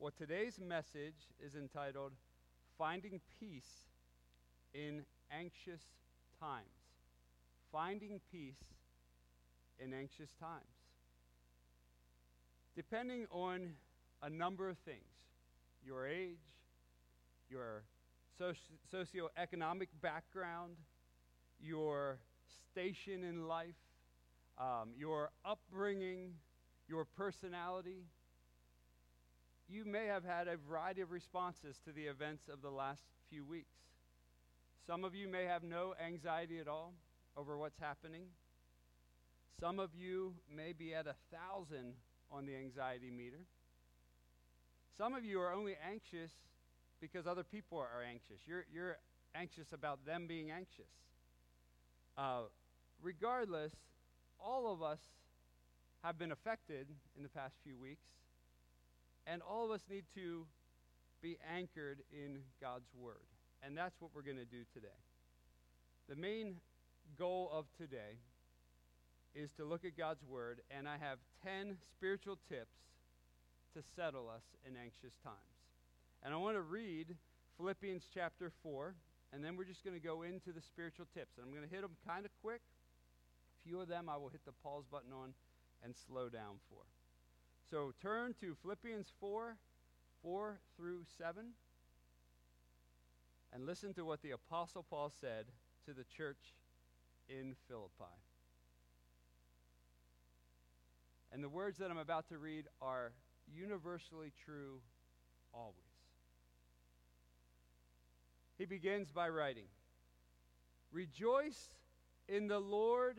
Well, today's message is entitled Finding Peace in Anxious Times. Finding Peace in Anxious Times. Depending on a number of things your age, your soci- socioeconomic background, your station in life, um, your upbringing, your personality. You may have had a variety of responses to the events of the last few weeks. Some of you may have no anxiety at all over what's happening. Some of you may be at a thousand on the anxiety meter. Some of you are only anxious because other people are anxious. You're, you're anxious about them being anxious. Uh, regardless, all of us have been affected in the past few weeks, and all of us need to be anchored in God's Word. And that's what we're going to do today. The main goal of today is to look at God's Word, and I have 10 spiritual tips to settle us in anxious times. And I want to read Philippians chapter 4, and then we're just going to go into the spiritual tips. And I'm going to hit them kind of quick. A few of them I will hit the pause button on and slow down for. So turn to Philippians 4 4 through 7 and listen to what the Apostle Paul said to the church in Philippi. And the words that I'm about to read are universally true always. He begins by writing Rejoice in the Lord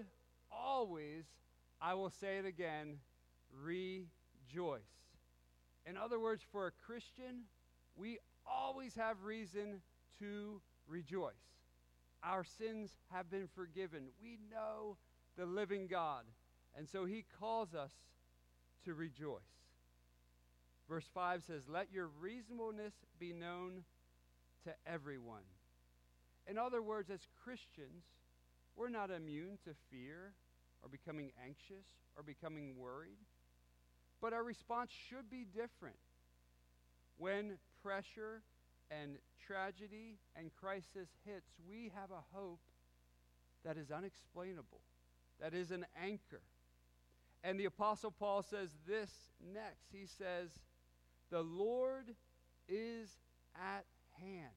always. I will say it again rejoice. In other words, for a Christian, we always have reason to rejoice. Our sins have been forgiven. We know the living God. And so he calls us to rejoice. Verse 5 says, Let your reasonableness be known to everyone. In other words, as Christians, we're not immune to fear or becoming anxious or becoming worried. But our response should be different. When pressure and tragedy and crisis hits, we have a hope that is unexplainable, that is an anchor. And the Apostle Paul says this next. He says, The Lord is at hand.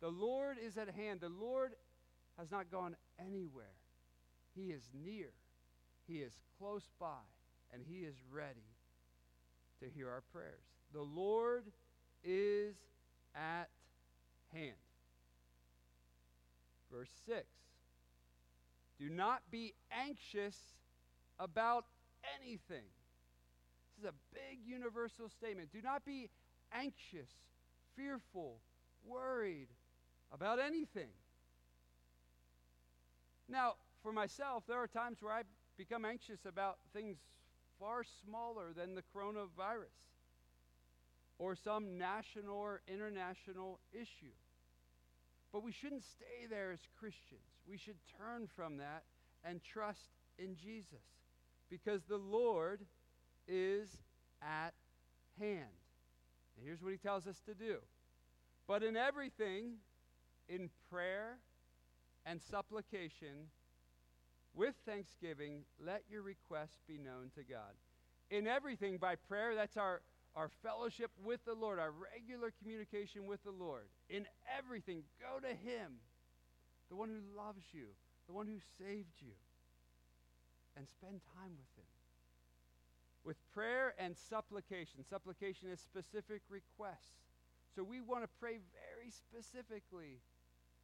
The Lord is at hand. The Lord has not gone anywhere. He is near, He is close by, and He is ready to hear our prayers. The Lord is at hand. Verse 6 Do not be anxious about anything. This is a big universal statement. Do not be anxious, fearful, worried about anything. Now, for myself, there are times where I become anxious about things far smaller than the coronavirus or some national or international issue. But we shouldn't stay there as Christians. We should turn from that and trust in Jesus because the Lord is at hand. And here's what he tells us to do. But in everything, in prayer and supplication, with thanksgiving, let your requests be known to God. In everything, by prayer, that's our, our fellowship with the Lord, our regular communication with the Lord. In everything, go to Him, the one who loves you, the one who saved you, and spend time with Him. With prayer and supplication, supplication is specific requests. So we want to pray very specifically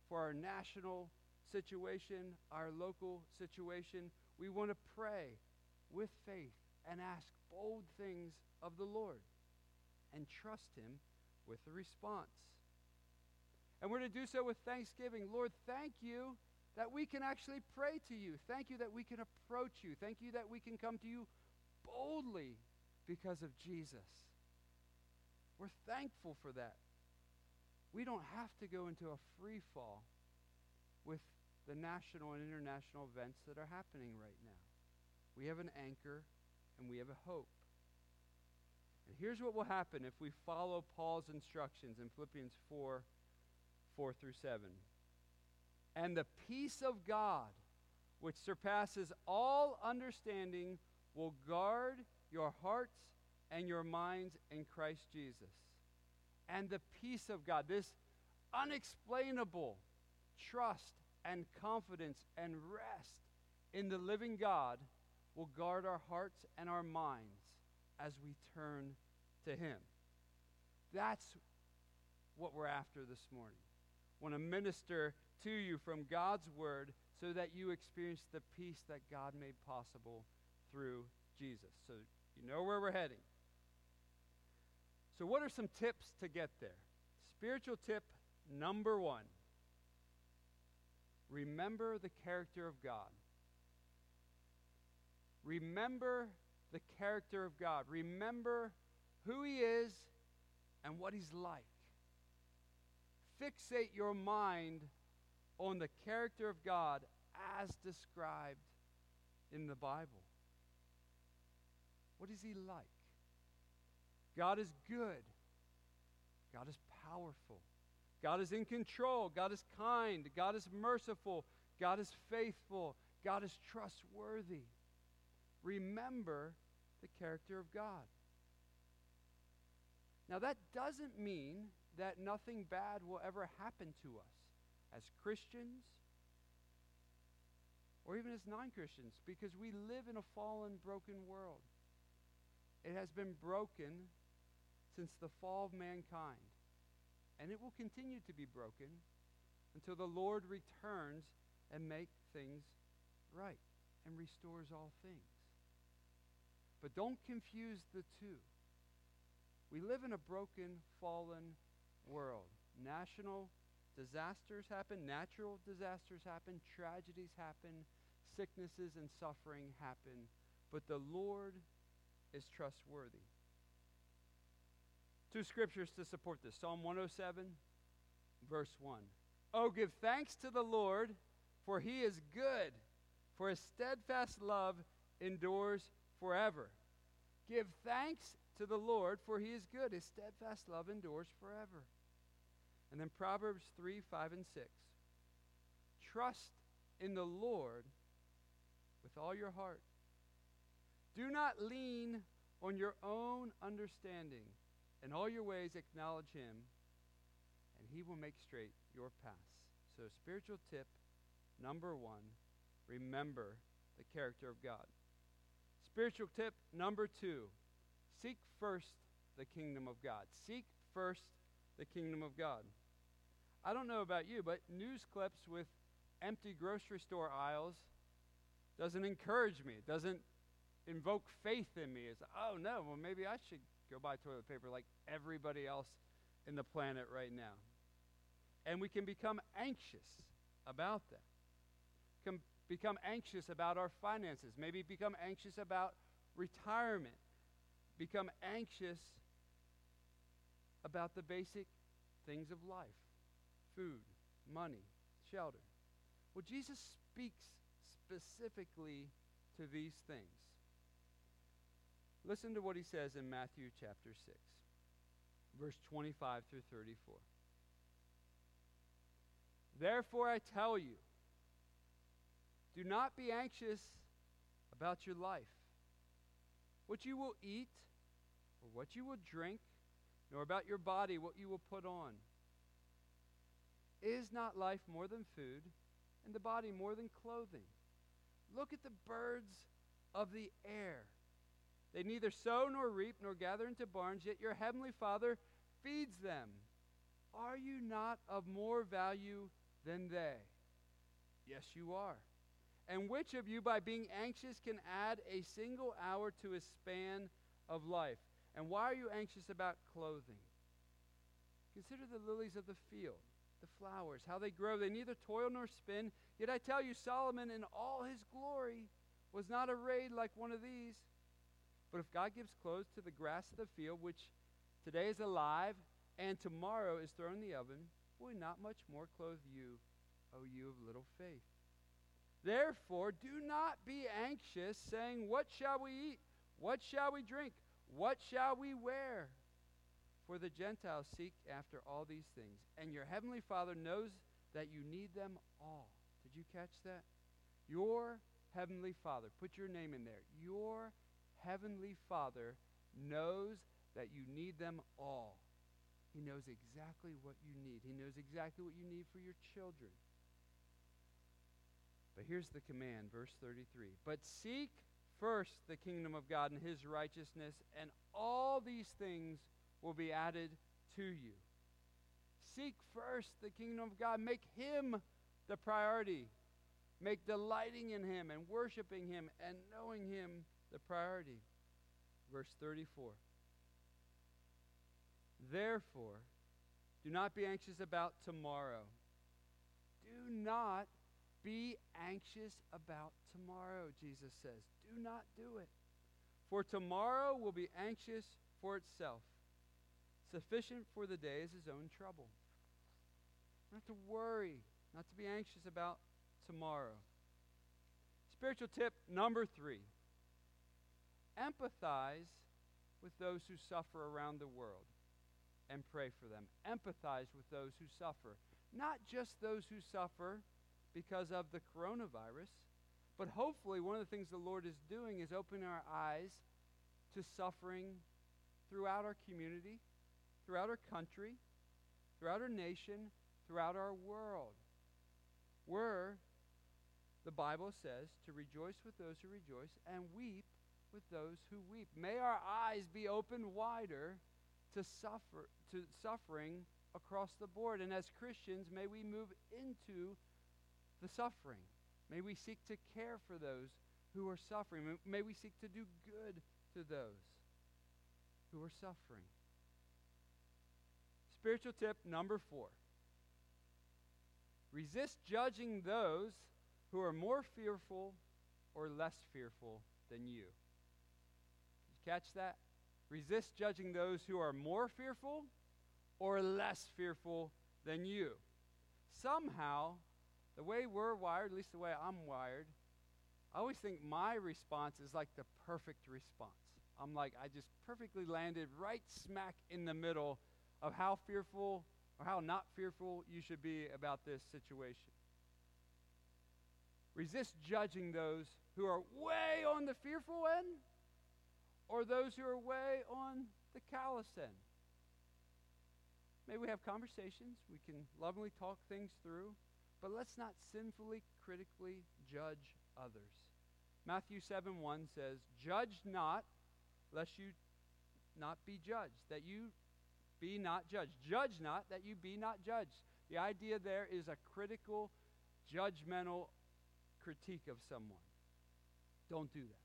for our national situation, our local situation. We want to pray with faith and ask bold things of the Lord and trust Him with the response. And we're to do so with thanksgiving. Lord, thank you that we can actually pray to you. Thank you that we can approach you. Thank you that we can come to you boldly because of Jesus. We're thankful for that. We don't have to go into a free fall with the national and international events that are happening right now. We have an anchor and we have a hope. And here's what will happen if we follow Paul's instructions in Philippians 4 4 through 7. And the peace of God, which surpasses all understanding, will guard your hearts and your minds in Christ Jesus. And the peace of God, this unexplainable trust and confidence and rest in the living God, will guard our hearts and our minds as we turn to Him. That's what we're after this morning. Want to minister to you from God's Word so that you experience the peace that God made possible through Jesus. So you know where we're heading. So, what are some tips to get there? Spiritual tip number one remember the character of God. Remember the character of God. Remember who He is and what He's like. Fixate your mind on the character of God as described in the Bible. What is He like? God is good. God is powerful. God is in control. God is kind. God is merciful. God is faithful. God is trustworthy. Remember the character of God. Now, that doesn't mean that nothing bad will ever happen to us as Christians or even as non Christians because we live in a fallen, broken world. It has been broken since the fall of mankind, and it will continue to be broken until the Lord returns and make things right and restores all things. But don't confuse the two. We live in a broken, fallen world. National disasters happen, natural disasters happen, tragedies happen, sicknesses and suffering happen, but the Lord is trustworthy. Two scriptures to support this Psalm 107, verse 1. Oh, give thanks to the Lord, for he is good, for his steadfast love endures forever. Give thanks to the Lord, for he is good. His steadfast love endures forever. And then Proverbs 3 5 and 6. Trust in the Lord with all your heart. Do not lean on your own understanding. In all your ways, acknowledge him, and he will make straight your paths. So, spiritual tip number one remember the character of God. Spiritual tip number two seek first the kingdom of God. Seek first the kingdom of God. I don't know about you, but news clips with empty grocery store aisles doesn't encourage me. It doesn't invoke faith in me. It's, oh no, well, maybe I should go buy toilet paper like everybody else in the planet right now. And we can become anxious about that. Can become anxious about our finances, maybe become anxious about retirement, become anxious about the basic things of life food, money, shelter. Well, Jesus speaks specifically to these things. Listen to what he says in Matthew chapter 6, verse 25 through 34. Therefore, I tell you, do not be anxious about your life, what you will eat, or what you will drink, nor about your body, what you will put on. Is not life more than food, and the body more than clothing? Look at the birds of the air. They neither sow nor reap nor gather into barns, yet your heavenly Father feeds them. Are you not of more value than they? Yes, you are. And which of you, by being anxious, can add a single hour to his span of life? And why are you anxious about clothing? Consider the lilies of the field the flowers, how they grow. They neither toil nor spin. Yet I tell you, Solomon in all his glory was not arrayed like one of these. But if God gives clothes to the grass of the field, which today is alive and tomorrow is thrown in the oven, will he not much more clothe you, O you of little faith? Therefore, do not be anxious, saying, What shall we eat? What shall we drink? What shall we wear? For the Gentiles seek after all these things, and your heavenly Father knows that you need them all. Did you catch that? Your heavenly Father, put your name in there. Your heavenly Father knows that you need them all. He knows exactly what you need. He knows exactly what you need for your children. But here's the command, verse 33. But seek first the kingdom of God and his righteousness, and all these things will be added to you. Seek first the kingdom of God. Make him the priority. Make delighting in him and worshiping him and knowing him the priority. Verse 34. Therefore, do not be anxious about tomorrow. Do not be anxious about tomorrow, Jesus says. Do not do it. For tomorrow will be anxious for itself. Sufficient for the day is his own trouble. Not to worry, not to be anxious about tomorrow. Spiritual tip number three empathize with those who suffer around the world and pray for them. Empathize with those who suffer. Not just those who suffer because of the coronavirus, but hopefully one of the things the Lord is doing is opening our eyes to suffering throughout our community, throughout our country, throughout our nation, throughout our world. We're, the Bible says, to rejoice with those who rejoice and weep with those who weep. May our eyes be opened wider to suffer to suffering across the board. And as Christians, may we move into the suffering. May we seek to care for those who are suffering. May we seek to do good to those who are suffering. Spiritual tip number four resist judging those who are more fearful or less fearful than you. Catch that? Resist judging those who are more fearful or less fearful than you. Somehow, the way we're wired, at least the way I'm wired, I always think my response is like the perfect response. I'm like, I just perfectly landed right smack in the middle of how fearful or how not fearful you should be about this situation. Resist judging those who are way on the fearful end or those who are way on the callous end. May we have conversations. We can lovingly talk things through, but let's not sinfully, critically judge others. Matthew 7 1 says, Judge not, lest you not be judged, that you be not judged. Judge not, that you be not judged. The idea there is a critical, judgmental critique of someone. Don't do that.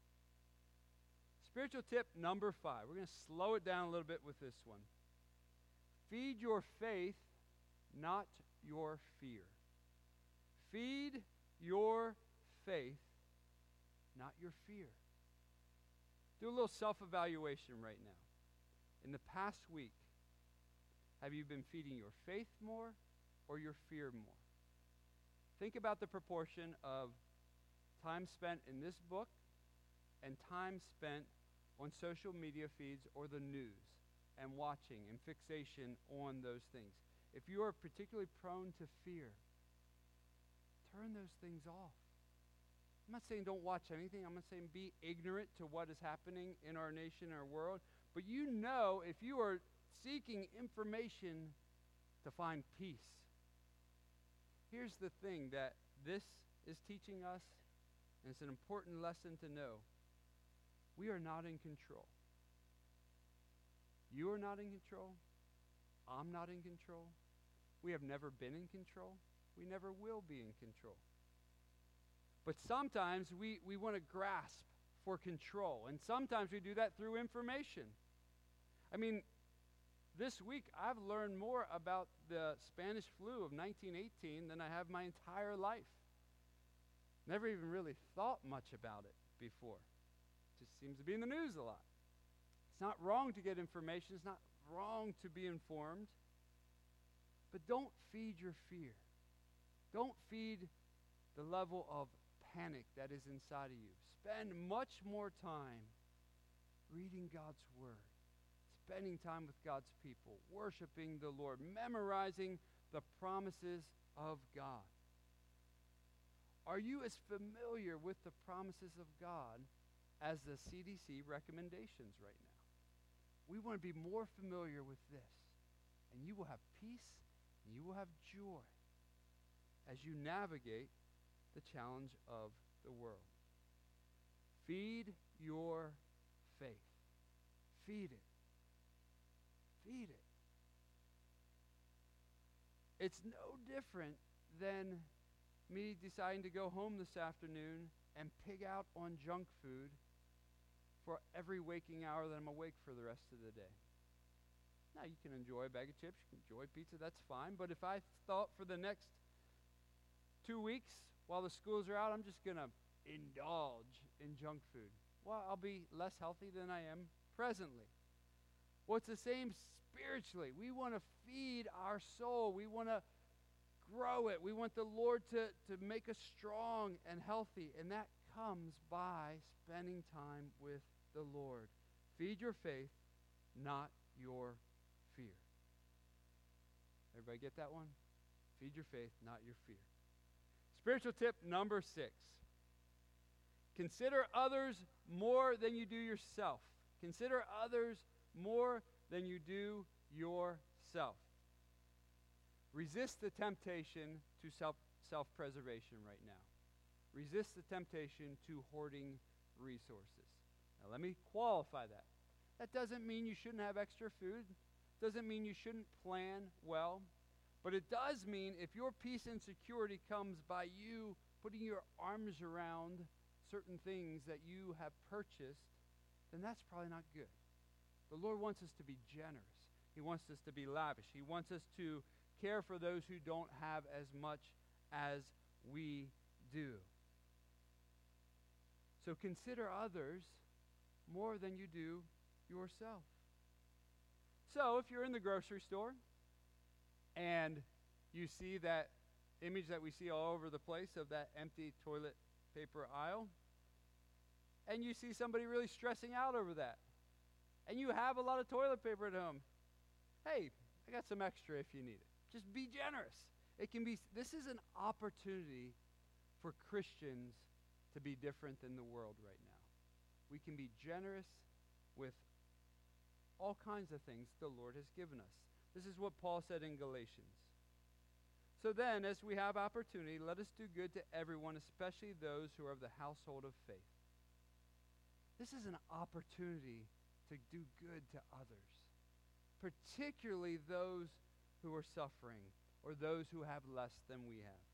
Spiritual tip number five. We're going to slow it down a little bit with this one. Feed your faith, not your fear. Feed your faith, not your fear. Do a little self evaluation right now. In the past week, have you been feeding your faith more or your fear more? Think about the proportion of time spent in this book and time spent on social media feeds or the news and watching and fixation on those things. If you are particularly prone to fear, turn those things off. I'm not saying don't watch anything. I'm not saying be ignorant to what is happening in our nation, our world. But you know if you are seeking information to find peace. Here's the thing that this is teaching us, and it's an important lesson to know. We are not in control. You are not in control. I'm not in control. We have never been in control. We never will be in control. But sometimes we, we want to grasp for control, and sometimes we do that through information. I mean, this week I've learned more about the Spanish flu of 1918 than I have my entire life. Never even really thought much about it before just seems to be in the news a lot. It's not wrong to get information, it's not wrong to be informed. But don't feed your fear. Don't feed the level of panic that is inside of you. Spend much more time reading God's Word, spending time with God's people, worshiping the Lord, memorizing the promises of God. Are you as familiar with the promises of God as the CDC recommendations right now? We want to be more familiar with this, and you will have peace and you will have joy as you navigate the challenge of the world. Feed your faith. Feed it. Feed it. It's no different than me deciding to go home this afternoon and pig out on junk food for every waking hour that I'm awake for the rest of the day. Now, you can enjoy a bag of chips, you can enjoy pizza, that's fine. But if I thought for the next two weeks while the schools are out, I'm just going to indulge in junk food, well, I'll be less healthy than I am presently. Well, it's the same spiritually. We want to feed our soul, we want to grow it. We want the Lord to, to make us strong and healthy, and that comes by spending time with the Lord. Feed your faith, not your fear. Everybody get that one? Feed your faith, not your fear. Spiritual tip number six consider others more than you do yourself. Consider others more than you do yourself. Resist the temptation to self preservation right now. Resist the temptation to hoarding resources. Now, let me qualify that. That doesn't mean you shouldn't have extra food, doesn't mean you shouldn't plan well, but it does mean if your peace and security comes by you putting your arms around certain things that you have purchased, then that's probably not good. The Lord wants us to be generous. He wants us to be lavish. He wants us to care for those who don't have as much as we do. So consider others more than you do yourself. So if you're in the grocery store and you see that image that we see all over the place of that empty toilet paper aisle, and you see somebody really stressing out over that, and you have a lot of toilet paper at home, hey, I got some extra if you need it. Just be generous. It can be this is an opportunity for Christians to be different than the world right now. We can be generous with all kinds of things the Lord has given us. This is what Paul said in Galatians. So then, as we have opportunity, let us do good to everyone, especially those who are of the household of faith. This is an opportunity to do good to others, particularly those who are suffering or those who have less than we have.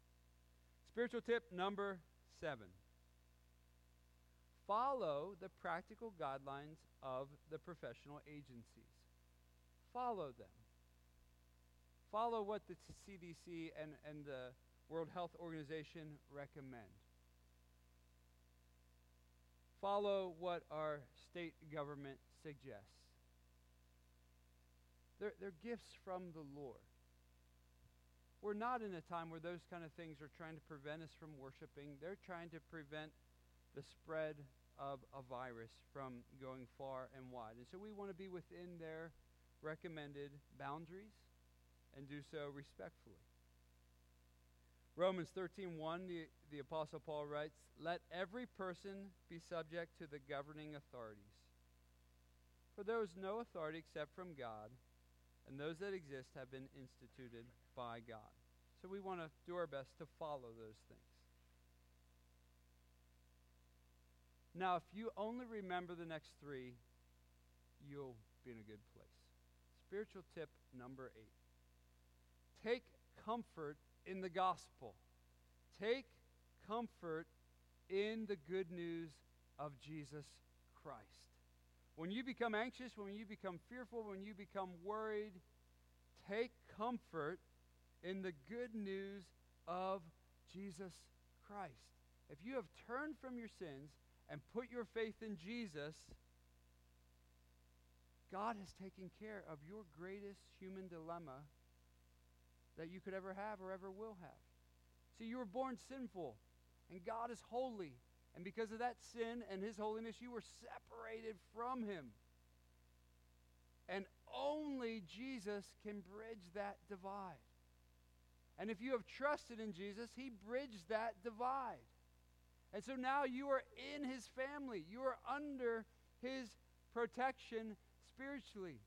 Spiritual tip number seven follow the practical guidelines of the professional agencies. Follow them. Follow what the CDC and, and the World Health Organization recommend. Follow what our state government suggests. They're, they're gifts from the Lord. We're not in a time where those kind of things are trying to prevent us from worshiping. They're trying to prevent the spread of a virus from going far and wide. And so we want to be within their recommended boundaries and do so respectfully. Romans 13:1 the, the apostle Paul writes, "Let every person be subject to the governing authorities. For there is no authority except from God, and those that exist have been instituted by God. So we want to do our best to follow those things. Now, if you only remember the next three, you'll be in a good place. Spiritual tip number eight take comfort in the gospel. Take comfort in the good news of Jesus Christ. When you become anxious, when you become fearful, when you become worried, take comfort in the good news of Jesus Christ. If you have turned from your sins and put your faith in Jesus, God has taken care of your greatest human dilemma that you could ever have or ever will have. See, you were born sinful, and God is holy, And because of that sin and his holiness, you were separated from him. And only Jesus can bridge that divide. And if you have trusted in Jesus, he bridged that divide. And so now you are in his family. You are under his protection spiritually.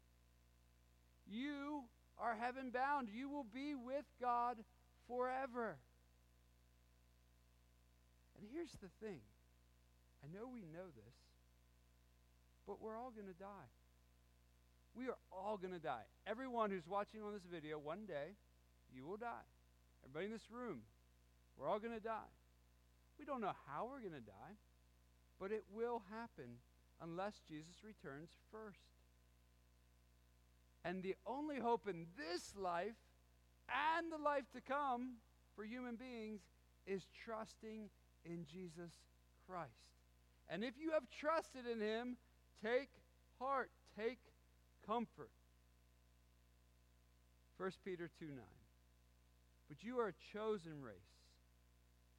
You are heaven bound. You will be with God forever. And here's the thing I know we know this, but we're all going to die. We are all going to die. Everyone who's watching on this video, one day, you will die. Everybody in this room, we're all going to die. We don't know how we're going to die, but it will happen unless Jesus returns first. And the only hope in this life and the life to come for human beings is trusting in Jesus Christ. And if you have trusted in him, take heart, take comfort. 1 Peter 2 9. But you are a chosen race,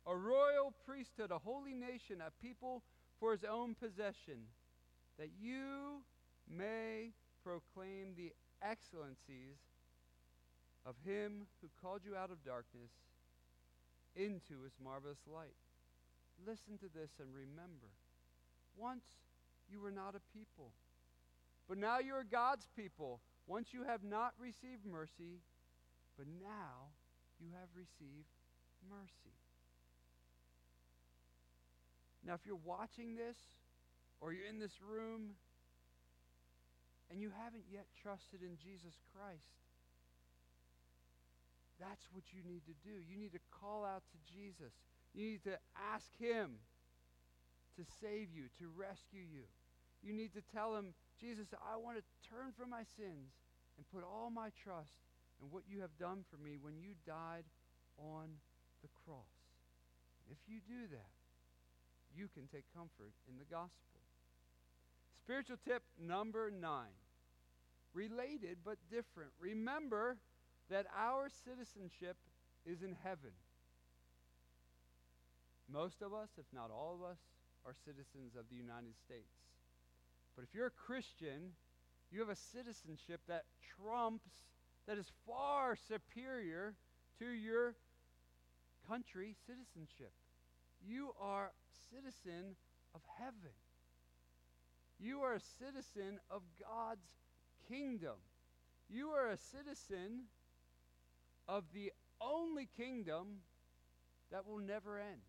a royal priesthood, a holy nation, a people for his own possession, that you may proclaim the excellencies of him who called you out of darkness into his marvelous light. Listen to this and remember once you were not a people, but now you are God's people. Once you have not received mercy, but now you have received mercy. Now, if you're watching this or you're in this room and you haven't yet trusted in Jesus Christ, that's what you need to do. You need to call out to Jesus. You need to ask Him to save you, to rescue you. You need to tell Him, Jesus, I want to turn from my sins and put all my trust in what you have done for me when you died on the cross. If you do that, you can take comfort in the gospel. Spiritual tip number nine related but different. Remember that our citizenship is in heaven. Most of us, if not all of us, are citizens of the United States. But if you're a Christian, you have a citizenship that trumps, that is far superior to your country citizenship. You are citizen of heaven. You are a citizen of God's kingdom. You are a citizen of the only kingdom that will never end.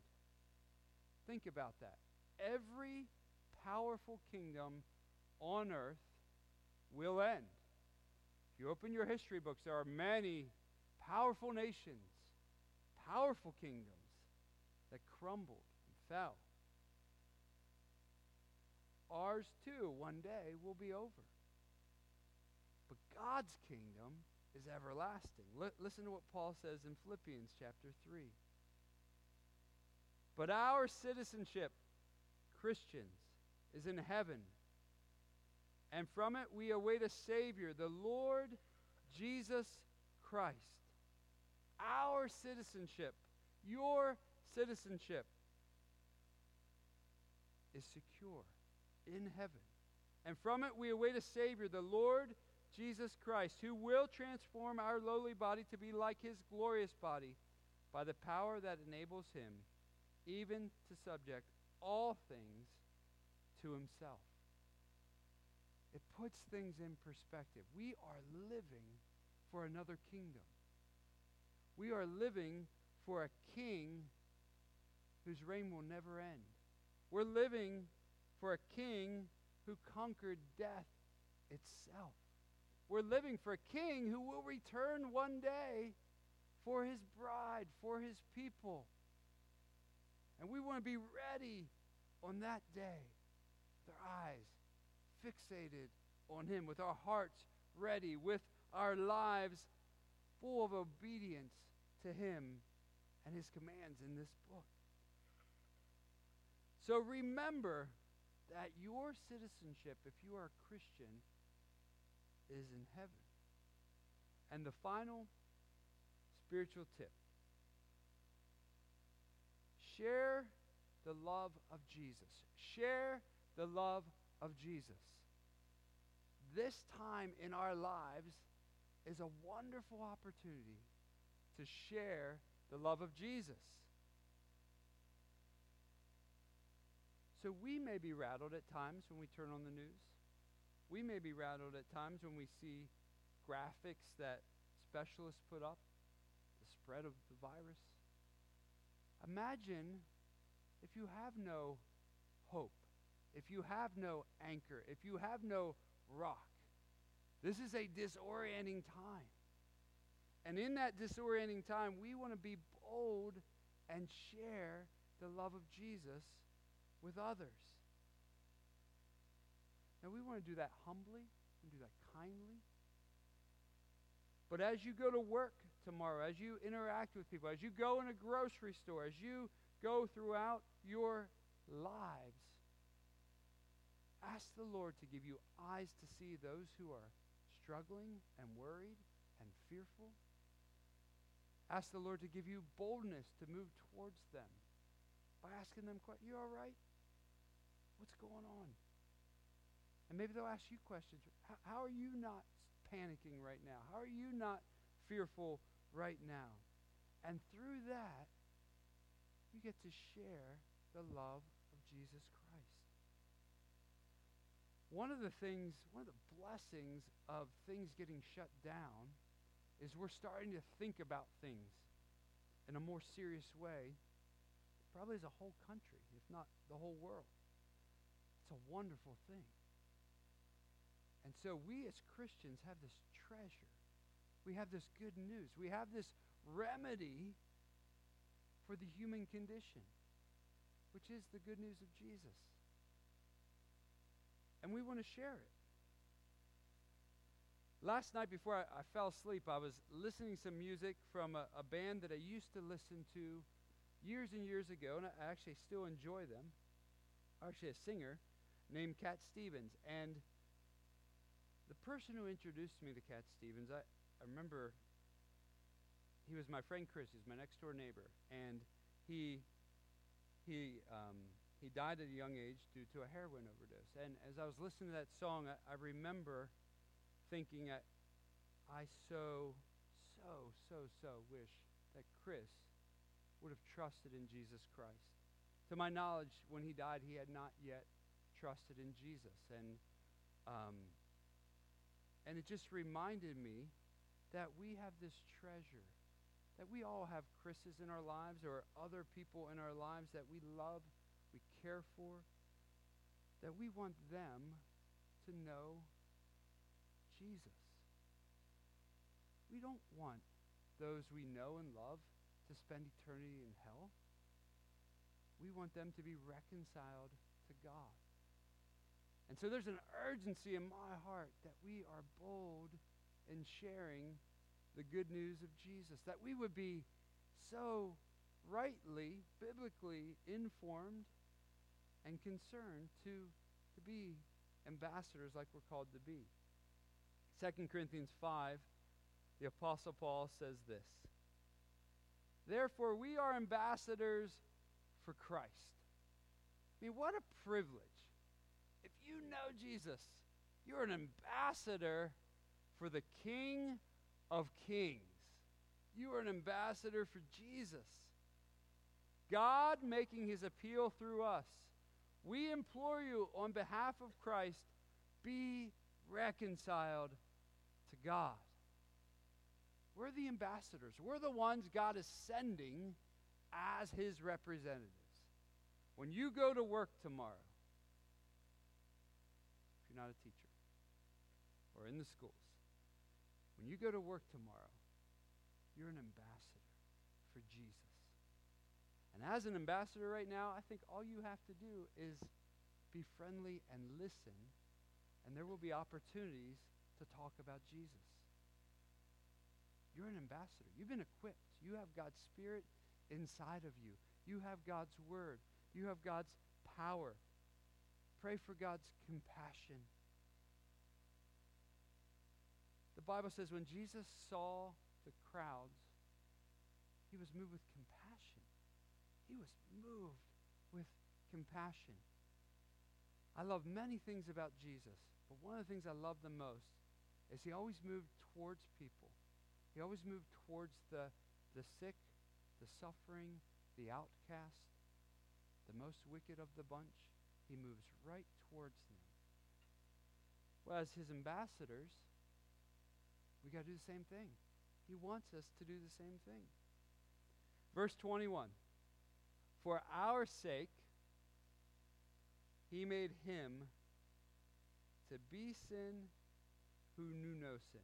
Think about that. Every powerful kingdom on earth will end. If you open your history books, there are many powerful nations, powerful kingdoms that crumbled fell. Ours too, one day, will be over. But God's kingdom is everlasting. L- listen to what Paul says in Philippians chapter 3. But our citizenship, Christians, is in heaven. And from it we await a Savior, the Lord Jesus Christ. Our citizenship, your citizenship, is secure in heaven. And from it we await a Savior, the Lord Jesus Christ, who will transform our lowly body to be like his glorious body by the power that enables him even to subject all things to himself. It puts things in perspective. We are living for another kingdom. We are living for a king whose reign will never end. We're living for a king who conquered death itself. We're living for a king who will return one day for his bride, for his people. And we want to be ready on that day with our eyes fixated on him, with our hearts ready, with our lives full of obedience to him and his commands in this book. So remember that your citizenship, if you are a Christian, is in heaven. And the final spiritual tip share the love of Jesus. Share the love of Jesus. This time in our lives is a wonderful opportunity to share the love of Jesus. So we may be rattled at times when we turn on the news. We may be rattled at times when we see graphics that specialists put up, the spread of the virus. Imagine if you have no hope, if you have no anchor, if you have no rock. This is a disorienting time. And in that disorienting time, we want to be bold and share the love of Jesus with others. Now, we want to do that humbly, and do that kindly. But as you go to work tomorrow, as you interact with people, as you go in a grocery store, as you go throughout your lives, ask the Lord to give you eyes to see those who are struggling and worried and fearful. Ask the Lord to give you boldness to move towards them by asking them, You all right? What's going on? And maybe they'll ask you questions. How, how are you not panicking right now? How are you not fearful right now? And through that, you get to share the love of Jesus Christ. One of the things, one of the blessings of things getting shut down is we're starting to think about things in a more serious way, probably as a whole country, if not the whole world. A wonderful thing. And so we as Christians have this treasure. We have this good news. We have this remedy for the human condition, which is the good news of Jesus. And we want to share it. Last night, before I, I, fell asleep, I was listening to some music from a, a, band that I used to listen to years and years ago, and I actually still enjoy them. Actually, a singer named Cat Stevens. And the person who introduced me to Cat Stevens, I, I remember he was my friend Chris. He's my next door neighbor, and he he um, he died at a young age due to a heroin overdose. And as I was listening to that song, I, I remember thinking, I, I so so so so wish that Chris would have trusted in Jesus Christ. To my knowledge, when he died, he had not yet trusted in Jesus, and um, and it just reminded me that we have this treasure, that we all have Chris's in our lives or other people in our lives that we love, we care for, that we want them to know Jesus. We don't want those we know and love to spend eternity in hell. We want them to be reconciled to God. And so there's an urgency in my heart that we are bold in sharing the good news of Jesus, that we would be so rightly, biblically informed and concerned to, to be ambassadors like we're called to be. 2 Corinthians 5, the Apostle Paul says this Therefore, we are ambassadors for Christ. I mean, what a privilege you know Jesus, you're an ambassador for the King of Kings. You are an ambassador for Jesus. God making his appeal through us. We implore you on behalf of Christ, be reconciled to God. We're the ambassadors. We're the ones God is sending as his representatives. When you go to work tomorrow, you're not a teacher or in the schools. When you go to work tomorrow, you're an ambassador for Jesus. And as an ambassador right now, I think all you have to do is be friendly and listen, and there will be opportunities to talk about Jesus. You're an ambassador. You've been equipped. You have God's Spirit inside of you. You have God's Word. You have God's power. Pray for God's compassion. The Bible says when Jesus saw the crowds, he was moved with compassion. He was moved with compassion. I love many things about Jesus, but one of the things I love the most is he always moved towards people. He always moved towards the, the sick, the suffering, the outcast, the most wicked of the bunch. He moves right towards them. Well, as his ambassadors, we got to do the same thing. He wants us to do the same thing. Verse 21 For our sake, he made him to be sin who knew no sin,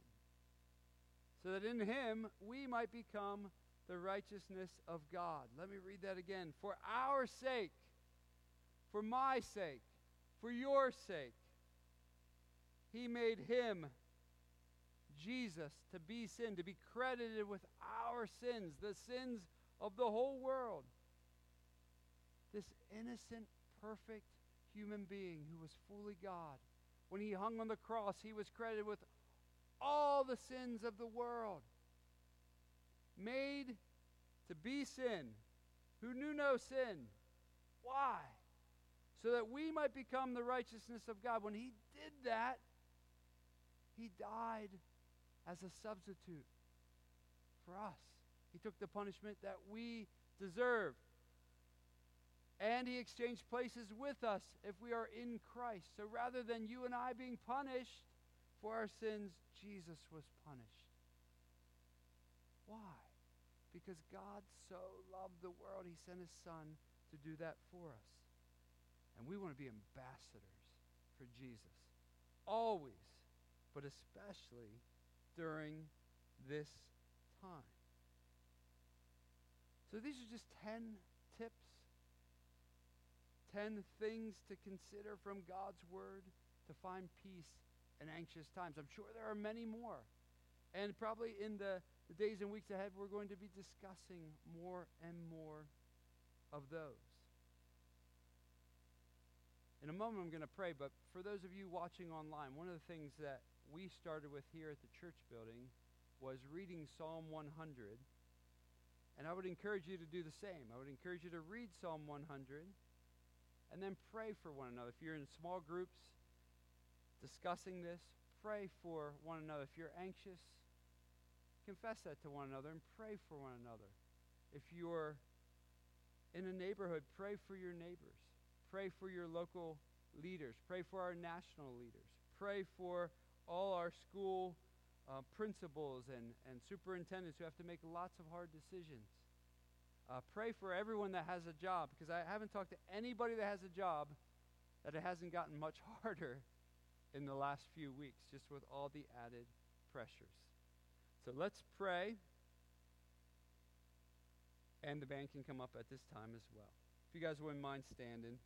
so that in him we might become the righteousness of God. Let me read that again. For our sake, for my sake, for your sake, he made him, Jesus, to be sin, to be credited with our sins, the sins of the whole world. This innocent, perfect human being who was fully God. When he hung on the cross, he was credited with all the sins of the world. Made to be sin, who knew no sin. Why? So that we might become the righteousness of God. When he did that, he died as a substitute for us. He took the punishment that we deserve. And he exchanged places with us if we are in Christ. So rather than you and I being punished for our sins, Jesus was punished. Why? Because God so loved the world, he sent his son to do that for us. And we want to be ambassadors for Jesus. Always, but especially during this time. So these are just 10 tips 10 things to consider from God's Word to find peace in anxious times. I'm sure there are many more. And probably in the, the days and weeks ahead, we're going to be discussing more and more of those. In a moment, I'm going to pray, but for those of you watching online, one of the things that we started with here at the church building was reading Psalm 100. And I would encourage you to do the same. I would encourage you to read Psalm 100 and then pray for one another. If you're in small groups discussing this, pray for one another. If you're anxious, confess that to one another and pray for one another. If you're in a neighborhood, pray for your neighbors. Pray for your local leaders. Pray for our national leaders. Pray for all our school uh, principals and, and superintendents who have to make lots of hard decisions. Uh, pray for everyone that has a job because I haven't talked to anybody that has a job that it hasn't gotten much harder in the last few weeks, just with all the added pressures. So let's pray. And the band can come up at this time as well. If you guys wouldn't mind standing.